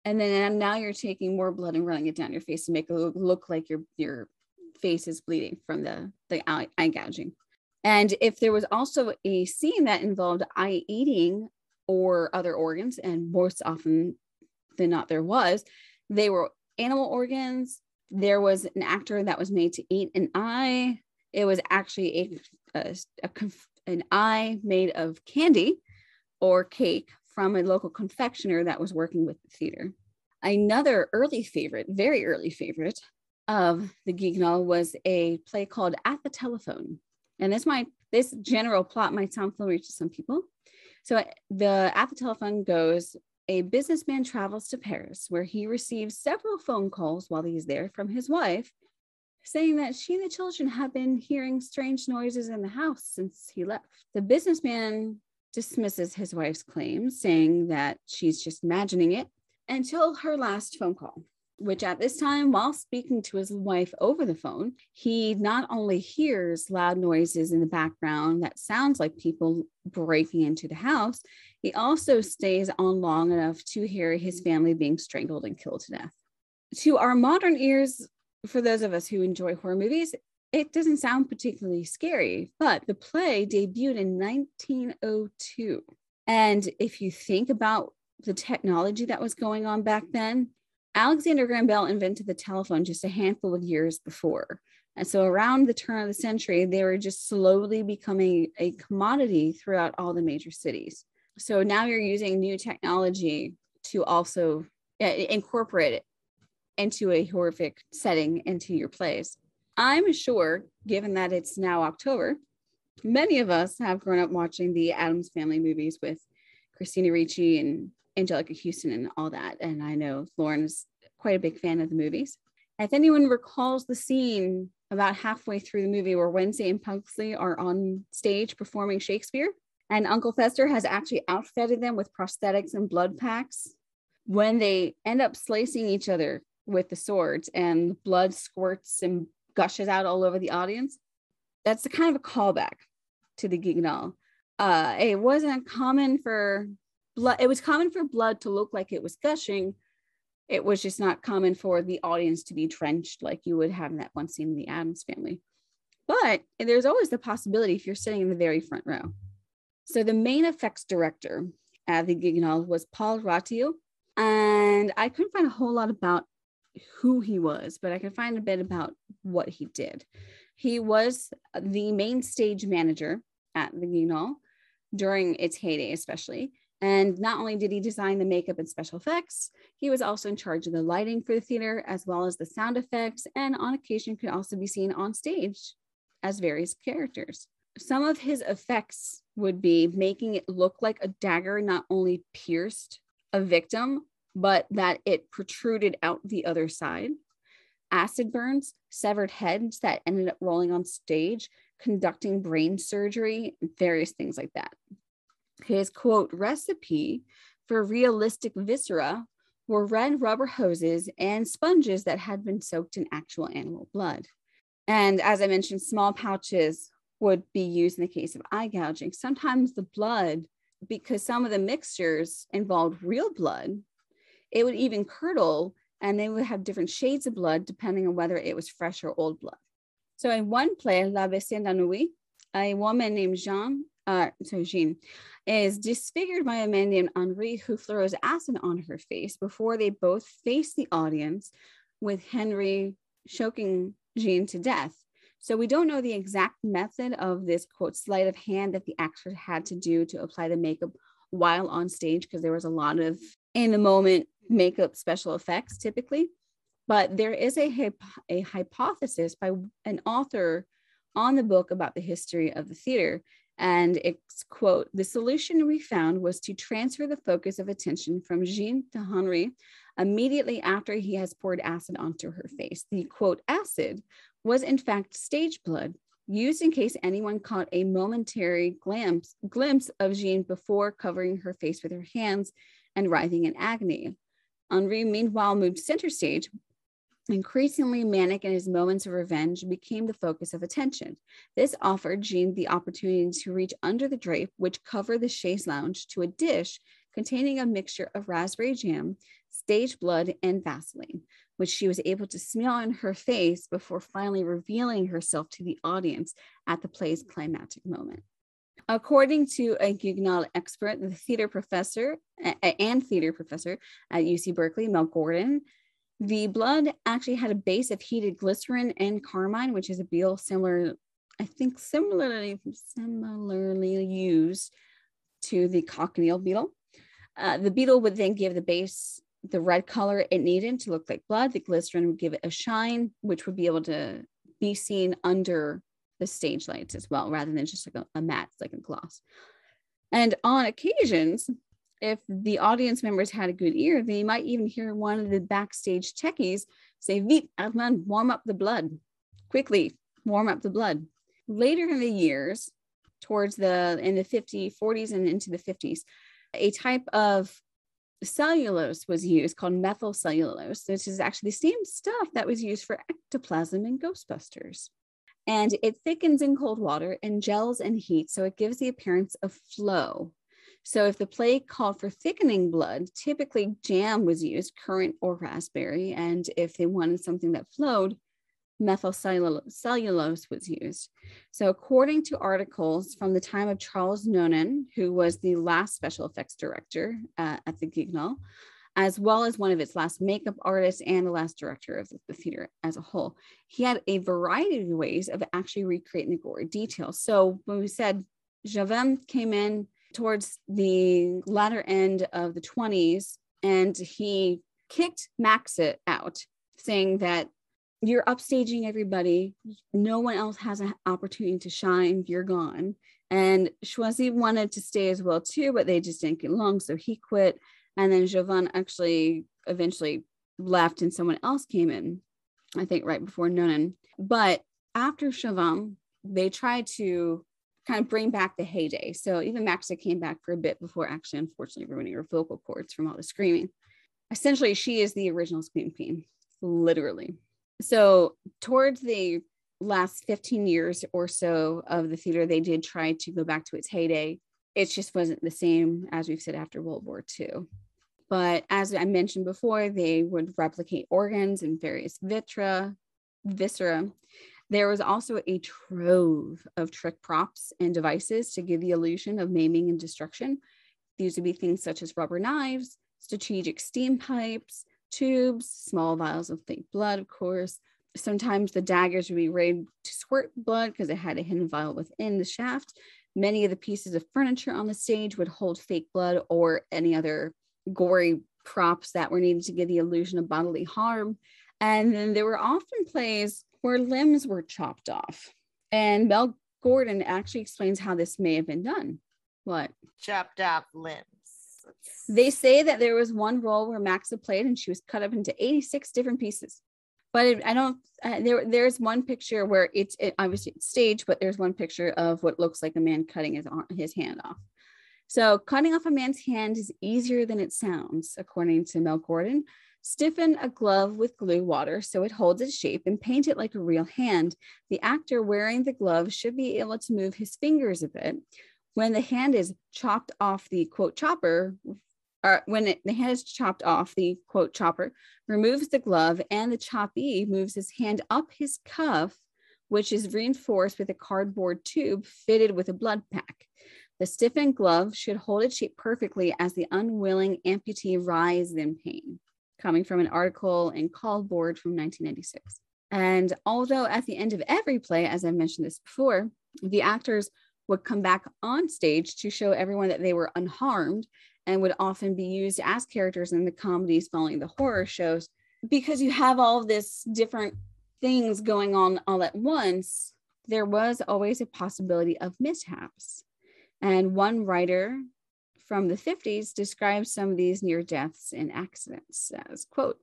and then now you're taking more blood and running it down your face to make it look, like your your face is bleeding from the the eye, eye gouging. And if there was also a scene that involved eye eating or other organs, and most often than not there was, they were animal organs. There was an actor that was made to eat an eye. It was actually a, a, a an eye made of candy or cake from a local confectioner that was working with the theater. Another early favorite, very early favorite of the Guignol was a play called At the Telephone. And this might this general plot might sound familiar to some people. So uh, the At the Telephone goes a businessman travels to Paris where he receives several phone calls while he's there from his wife saying that she and the children have been hearing strange noises in the house since he left. The businessman dismisses his wife's claims, saying that she's just imagining it until her last phone call, which at this time, while speaking to his wife over the phone, he not only hears loud noises in the background that sounds like people breaking into the house, he also stays on long enough to hear his family being strangled and killed to death. To our modern ears, for those of us who enjoy horror movies, it doesn't sound particularly scary, but the play debuted in 1902. And if you think about the technology that was going on back then, Alexander Graham Bell invented the telephone just a handful of years before. And so around the turn of the century, they were just slowly becoming a commodity throughout all the major cities. So now you're using new technology to also uh, incorporate it into a horrific setting into your plays. I'm sure, given that it's now October, many of us have grown up watching the Addams Family movies with Christina Ricci and Anjelica Huston and all that. And I know Lauren is quite a big fan of the movies. If anyone recalls the scene about halfway through the movie where Wednesday and Pugsley are on stage performing Shakespeare, and Uncle Fester has actually outfitted them with prosthetics and blood packs, when they end up slicing each other with the swords and blood squirts and gushes out all over the audience. That's the kind of a callback to the Guignol. Uh, it wasn't common for blood. It was common for blood to look like it was gushing. It was just not common for the audience to be drenched like you would have in that one scene in the Addams family. But there's always the possibility if you're sitting in the very front row. So the main effects director at the Guignol was Paul Ratineau. And I couldn't find a whole lot about who he was, but I could find a bit about what he did. He was the main stage manager at the Guignol during its heyday, especially. And not only did he design the makeup and special effects, he was also in charge of the lighting for the theater, as well as the sound effects, and on occasion could also be seen on stage as various characters. Some of his effects would be making it look like a dagger not only pierced a victim, but that it protruded out the other side. Acid burns, severed heads that ended up rolling on stage, conducting brain surgery, various things like that. His quote recipe for realistic viscera were red rubber hoses and sponges that had been soaked in actual animal blood. And as I mentioned, small pouches would be used in the case of eye gouging. Sometimes the blood, because some of the mixtures involved real blood, it would even curdle and they would have different shades of blood depending on whether it was fresh or old blood. So in one play, La Baiser de a woman named Jean, uh, so Jean, is disfigured by a man named Henri who throws acid on her face before they both face the audience with Henry choking Jean to death. So we don't know the exact method of this quote sleight of hand that the actor had to do to apply the makeup while on stage because there was a lot of in the moment makeup special effects typically. But there is a, a hypothesis by an author on the book about the history of the theater. And it's quote, the solution we found was to transfer the focus of attention from Jean to Henri immediately after he has poured acid onto her face. The quote, acid was in fact stage blood used in case anyone caught a momentary glimpse, glimpse of Jean before covering her face with her hands and writhing in agony. Henri, meanwhile, moved center stage, increasingly manic in his moments of revenge, became the focus of attention. This offered Jean the opportunity to reach under the drape, which covered the chaise lounge, to a dish containing a mixture of raspberry jam, stage blood, and Vaseline, which she was able to smear on her face before finally revealing herself to the audience at the play's climactic moment. According to a Guignol expert, the theater professor and theater professor at UC Berkeley, Mel Gordon, the blood actually had a base of heated glycerin and carmine, which is a beetle similar, I think, similarly similarly used to the cochineal beetle. Uh, the beetle would then give the base the red color it needed to look like blood. The glycerin would give it a shine, which would be able to be seen under the stage lights as well, rather than just like a, a matte, like a gloss. And on occasions, if the audience members had a good ear, they might even hear one of the backstage techies say, Vite, Armand, warm up the blood. Quickly, warm up the blood. Later in the years, towards the in the 50s, 40s, and into the 50s, a type of cellulose was used called methyl cellulose, which is actually the same stuff that was used for ectoplasm in Ghostbusters. And it thickens in cold water and gels in heat, so it gives the appearance of flow so if the play called for thickening blood, typically jam was used, currant or raspberry. And if they wanted something that flowed, methyl cellulose was used. So according to articles from the time of Charles Nonon, who was the last special effects director uh, at the Guignol, as well as one of its last makeup artists and the last director of the theater as a whole. He had a variety of ways of actually recreating the gory details. So when we said Jouvin came in towards the latter end of the 20s and he kicked Maxit out, saying that you're upstaging everybody. No one else has an opportunity to shine. You're gone. And Choisy wanted to stay as well too, but they just didn't get along. So he quit. And then Jouvin actually eventually left and someone else came in, I think right before Nonon. But after Jouvin, they tried to kind of bring back the heyday. So even Maxa came back for a bit before actually, unfortunately, ruining her vocal cords from all the screaming. Essentially, she is the original Scream Queen, literally. So towards the last 15 years or so of the theater, they did try to go back to its heyday. It just wasn't the same as we've said after World War II. But as I mentioned before, they would replicate organs and various vitra, viscera there was also a trove of trick props and devices to give the illusion of maiming and destruction. These would be things such as rubber knives, strategic steam pipes, tubes, small vials of fake blood, of course. Sometimes the daggers would be ready to squirt blood because it had a hidden vial within the shaft. Many of the pieces of furniture on the stage would hold fake blood or any other gory props that were needed to give the illusion of bodily harm. And then there were often plays where limbs were chopped off. And Mel Gordon actually explains how this may have been done. What? Chopped off limbs. They say that there was one role where Maxa played and she was cut up into 86 different pieces. But I don't, uh, there, there's one picture where it's it, obviously staged, but there's one picture of what looks like a man cutting his, his hand off. So, cutting off a man's hand is easier than it sounds, according to Mel Gordon. Stiffen a glove with glue water so it holds its shape and paint it like a real hand. The actor wearing the glove should be able to move his fingers a bit. When the hand is chopped off the quote chopper, or when it, the hand is chopped off, the quote chopper removes the glove and the choppee moves his hand up his cuff, which is reinforced with a cardboard tube fitted with a blood pack. The stiffened glove should hold its shape perfectly as the unwilling amputee writhes in pain coming from an article in Cardboard from 1996. And although at the end of every play, as I've mentioned this before, the actors would come back on stage to show everyone that they were unharmed and would often be used as characters in the comedies following the horror shows because you have all of this different things going on all at once there was always a possibility of mishaps. And one writer from the 50s describes some of these near deaths and accidents as quote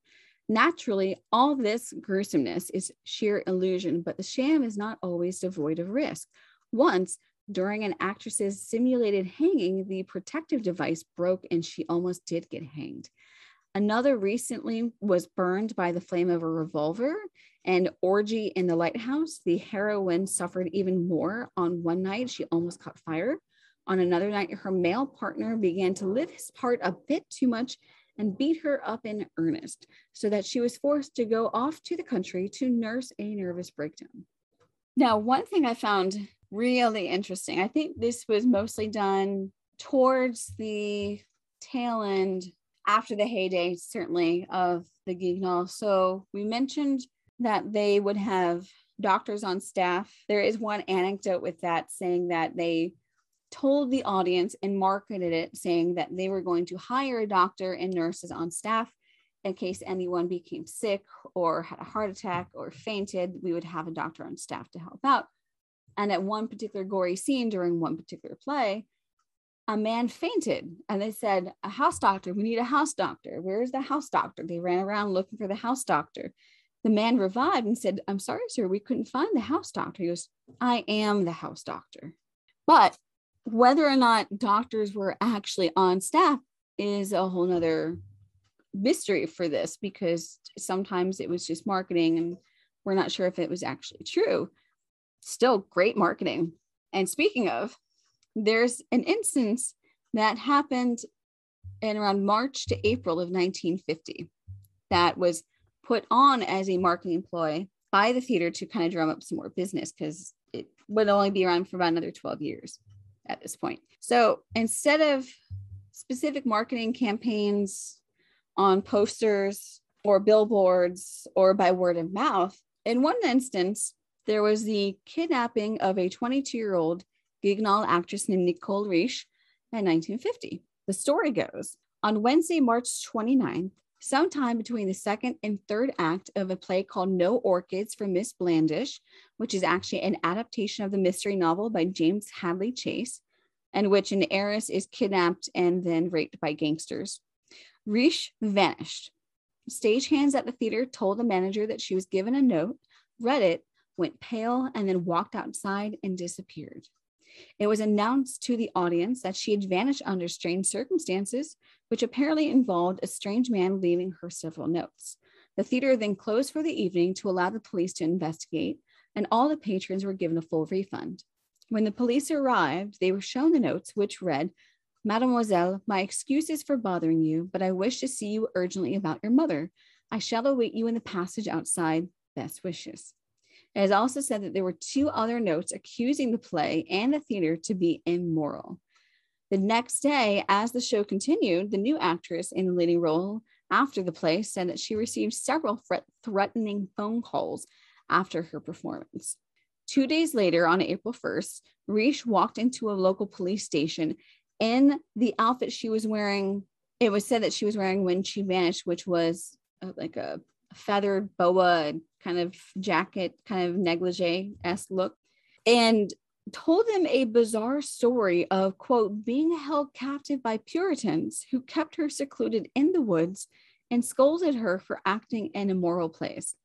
naturally all this gruesomeness is sheer illusion but the sham is not always devoid of risk. Once during an actress's simulated hanging the protective device broke and she almost did get hanged. Another recently was burned by the flame of a revolver and orgy in the lighthouse. The heroine suffered even more. On one night she almost caught fire. On another night, her male partner began to live his part a bit too much and beat her up in earnest, so that she was forced to go off to the country to nurse a nervous breakdown. Now, one thing I found really interesting, I think this was mostly done towards the tail end after the heyday, certainly, of the Guignol. So we mentioned that they would have doctors on staff. There is one anecdote with that saying that they told the audience and marketed it saying that they were going to hire a doctor and nurses on staff in case anyone became sick or had a heart attack or fainted we would have a doctor on staff to help out and at one particular gory scene during one particular play a man fainted and they said a house doctor we need a house doctor. Where's the house doctor? They ran around looking for the house doctor. The man revived and said i'm sorry sir we couldn't find the house doctor. He goes i am the house doctor. But whether or not doctors were actually on staff is a whole nother mystery for this because sometimes it was just marketing and we're not sure if it was actually true. Still great marketing. And speaking of, there's an instance that happened in around March to April of 1950 that was put on as a marketing ploy by the theater to kind of drum up some more business because it would only be around for about another 12 years at this point. So instead of specific marketing campaigns on posters or billboards or by word of mouth, in one instance, there was the kidnapping of a 22 year old Guignol actress named Nicole Riche in 1950. The story goes on Wednesday, March 29th, sometime between the second and third act of a play called No Orchids for Miss Blandish, which is actually an adaptation of the mystery novel by James Hadley Chase, and which an heiress is kidnapped and then raped by gangsters. Riche vanished. Stagehands at the theater told the manager that she was given a note, read it, went pale, and then walked outside and disappeared. It was announced to the audience that she had vanished under strange circumstances, which apparently involved a strange man leaving her several notes. The theater then closed for the evening to allow the police to investigate, and all the patrons were given a full refund. When the police arrived, they were shown the notes, which read, Mademoiselle, my excuses for bothering you, but I wish to see you urgently about your mother. I shall await you in the passage outside. Best wishes. It has also said that there were two other notes accusing the play and the theater to be immoral. The next day, as the show continued, the new actress in the leading role after the play said that she received several threatening phone calls after her performance. Two days later, on April 1st, Riche walked into a local police station in the outfit she was wearing. It was said that she was wearing when she vanished, which was uh, like a feathered boa kind of jacket, kind of negligee esque look, and told them a bizarre story of, quote, being held captive by Puritans who kept her secluded in the woods and scolded her for acting in immoral plays.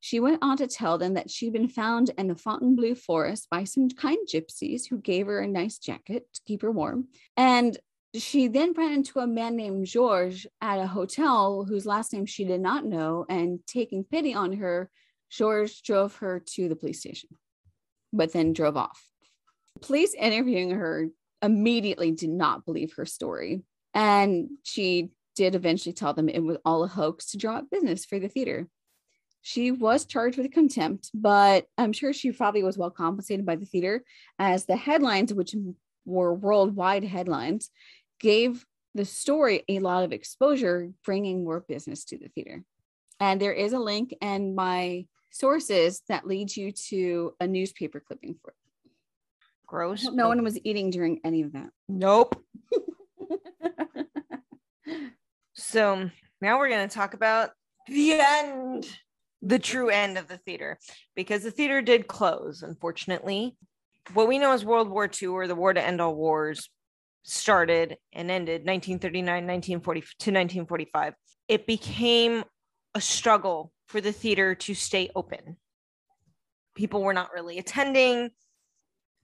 She went on to tell them that she'd been found in the Fontainebleau forest by some kind gypsies who gave her a nice jacket to keep her warm. And she then ran into a man named George at a hotel whose last name she did not know. And taking pity on her, George drove her to the police station, but then drove off. Police interviewing her immediately did not believe her story. And she did eventually tell them it was all a hoax to draw up business for the theater. She was charged with contempt, but I'm sure she probably was well compensated by the theater as the headlines, which were worldwide headlines, gave the story a lot of exposure, bringing more business to the theater. And there is a link and my sources that leads you to a newspaper clipping for it. Gross. No one was eating during any of that. Nope. so now we're going to talk about the end, the true end of the theater, because the theater did close, unfortunately. What we know as World War II or the war to end all wars started and ended 1939 1940 to 1945 it became a struggle for the theater to stay open. People were not really attending.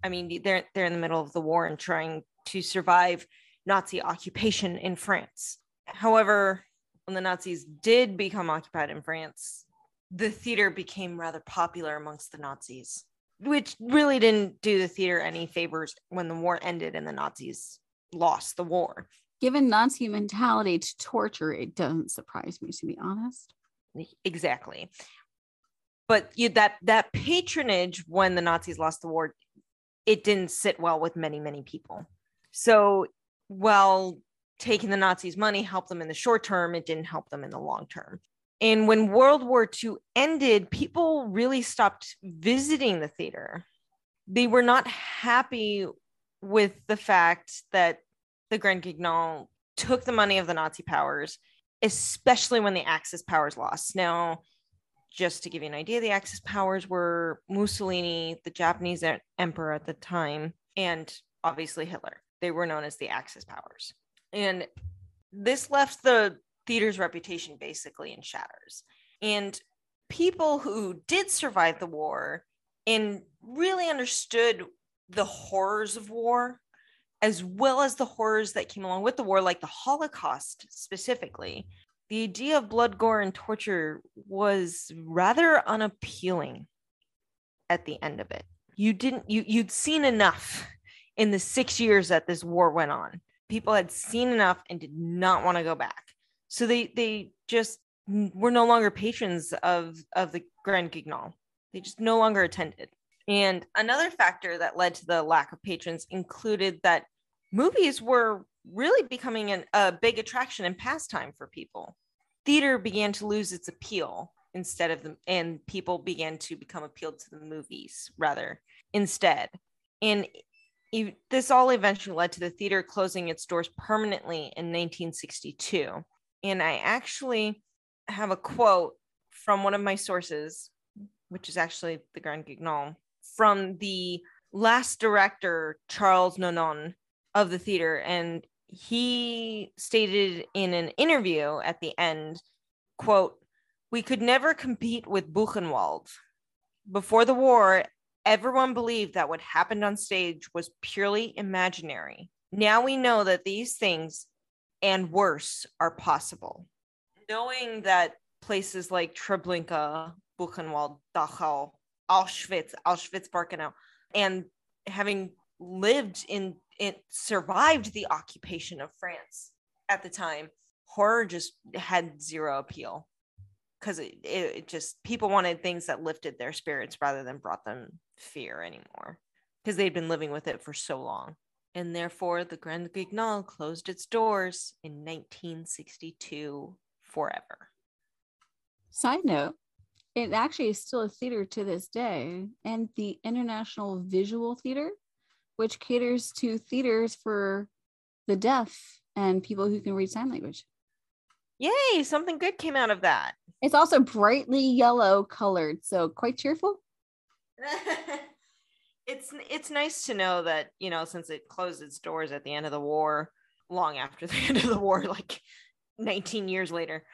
I mean they're they're in the middle of the war and trying to survive nazi occupation in france. However when the nazis did become occupied in france the theater became rather popular amongst the nazis which really didn't do the theater any favors when the war ended and the nazis lost the war. Given Nazi mentality to torture, it doesn't surprise me to be honest. Exactly. But you, that that patronage when the Nazis lost the war, it didn't sit well with many many people. So while taking the Nazis' money helped them in the short term, it didn't help them in the long term. And when World War II ended, people really stopped visiting the theater. They were not happy with the fact that the Grand Guignol took the money of the Nazi powers, especially when the Axis powers lost. Now, just to give you an idea, the Axis powers were Mussolini, the Japanese emperor at the time, and obviously Hitler. They were known as the Axis powers. And this left the theater's reputation basically in shatters. And people who did survive the war and really understood the horrors of war as well as the horrors that came along with the war like the holocaust specifically. The idea of blood gore and torture was rather unappealing at the end of it. You didn't you you'd seen enough in the 6 years that this war went on. People had seen enough and did not want to go back. So they they just were no longer patrons of of the grand guignol. They just no longer attended and another factor that led to the lack of patrons included that movies were really becoming an, a big attraction and pastime for people. Theater began to lose its appeal instead of the, and people began to become appealed to the movies rather instead. And this all eventually led to the theater closing its doors permanently in 1962. And I actually have a quote from one of my sources, which is actually the Grand Guignol, from the last director, Charles Nonon, of the theater. And he stated in an interview at the end, quote, we could never compete with Buchenwald. Before the war, everyone believed that what happened on stage was purely imaginary. Now we know that these things and worse are possible. Knowing that places like Treblinka, Buchenwald, Dachau, Auschwitz, Auschwitz Birkenau, and having lived in it survived the occupation of France at the time, horror just had zero appeal because it, it, just people wanted things that lifted their spirits rather than brought them fear anymore because they'd been living with it for so long. And therefore, the Grand Guignol closed its doors in 1962 forever. Side note, it actually is still a theater to this day, and the International Visual Theater, which caters to theaters for the deaf and people who can read sign language. Yay, something good came out of that. It's also brightly yellow colored, so quite cheerful. it's it's nice to know that, you know, since it closed its doors at the end of the war, long after the end of the war, like 19 years later,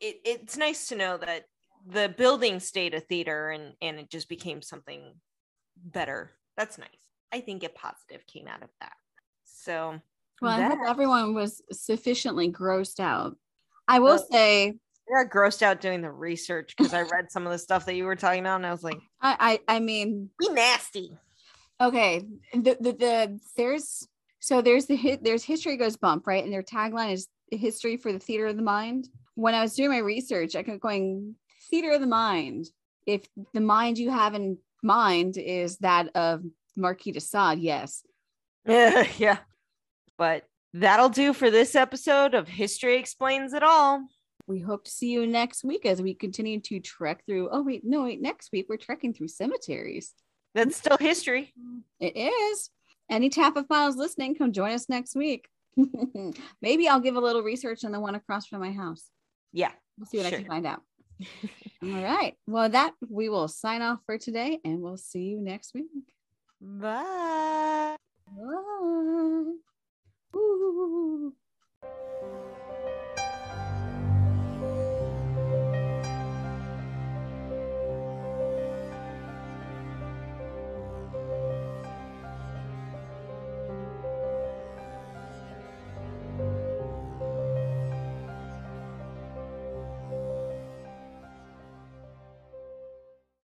it, it's nice to know that the building stayed a theater and and it just became something better. That's nice. I think a positive came out of that. So well, I hope everyone was sufficiently grossed out. I will well, say I got grossed out doing the research because I read some of the stuff that you were talking about, and I was like, I, I, I mean, be nasty. Okay, the, the the there's so there's the hit there's history goes bump right, and their tagline is history for the theater of the mind. When I was doing my research, I kept going theater of the mind. If the mind you have in mind is that of Marquis de Sade, yes. Yeah. But that'll do for this episode of History Explains It All. We hope to see you next week as we continue to trek through. Oh, wait, no, wait, next week we're trekking through cemeteries. That's still history. It is. Any taphophiles listening, come join us next week. Maybe I'll give a little research on the one across from my house. Yeah. We'll see what sure. I can find out. All right. Well, that we will sign off for today and we'll see you next week. Bye. Bye. Ooh.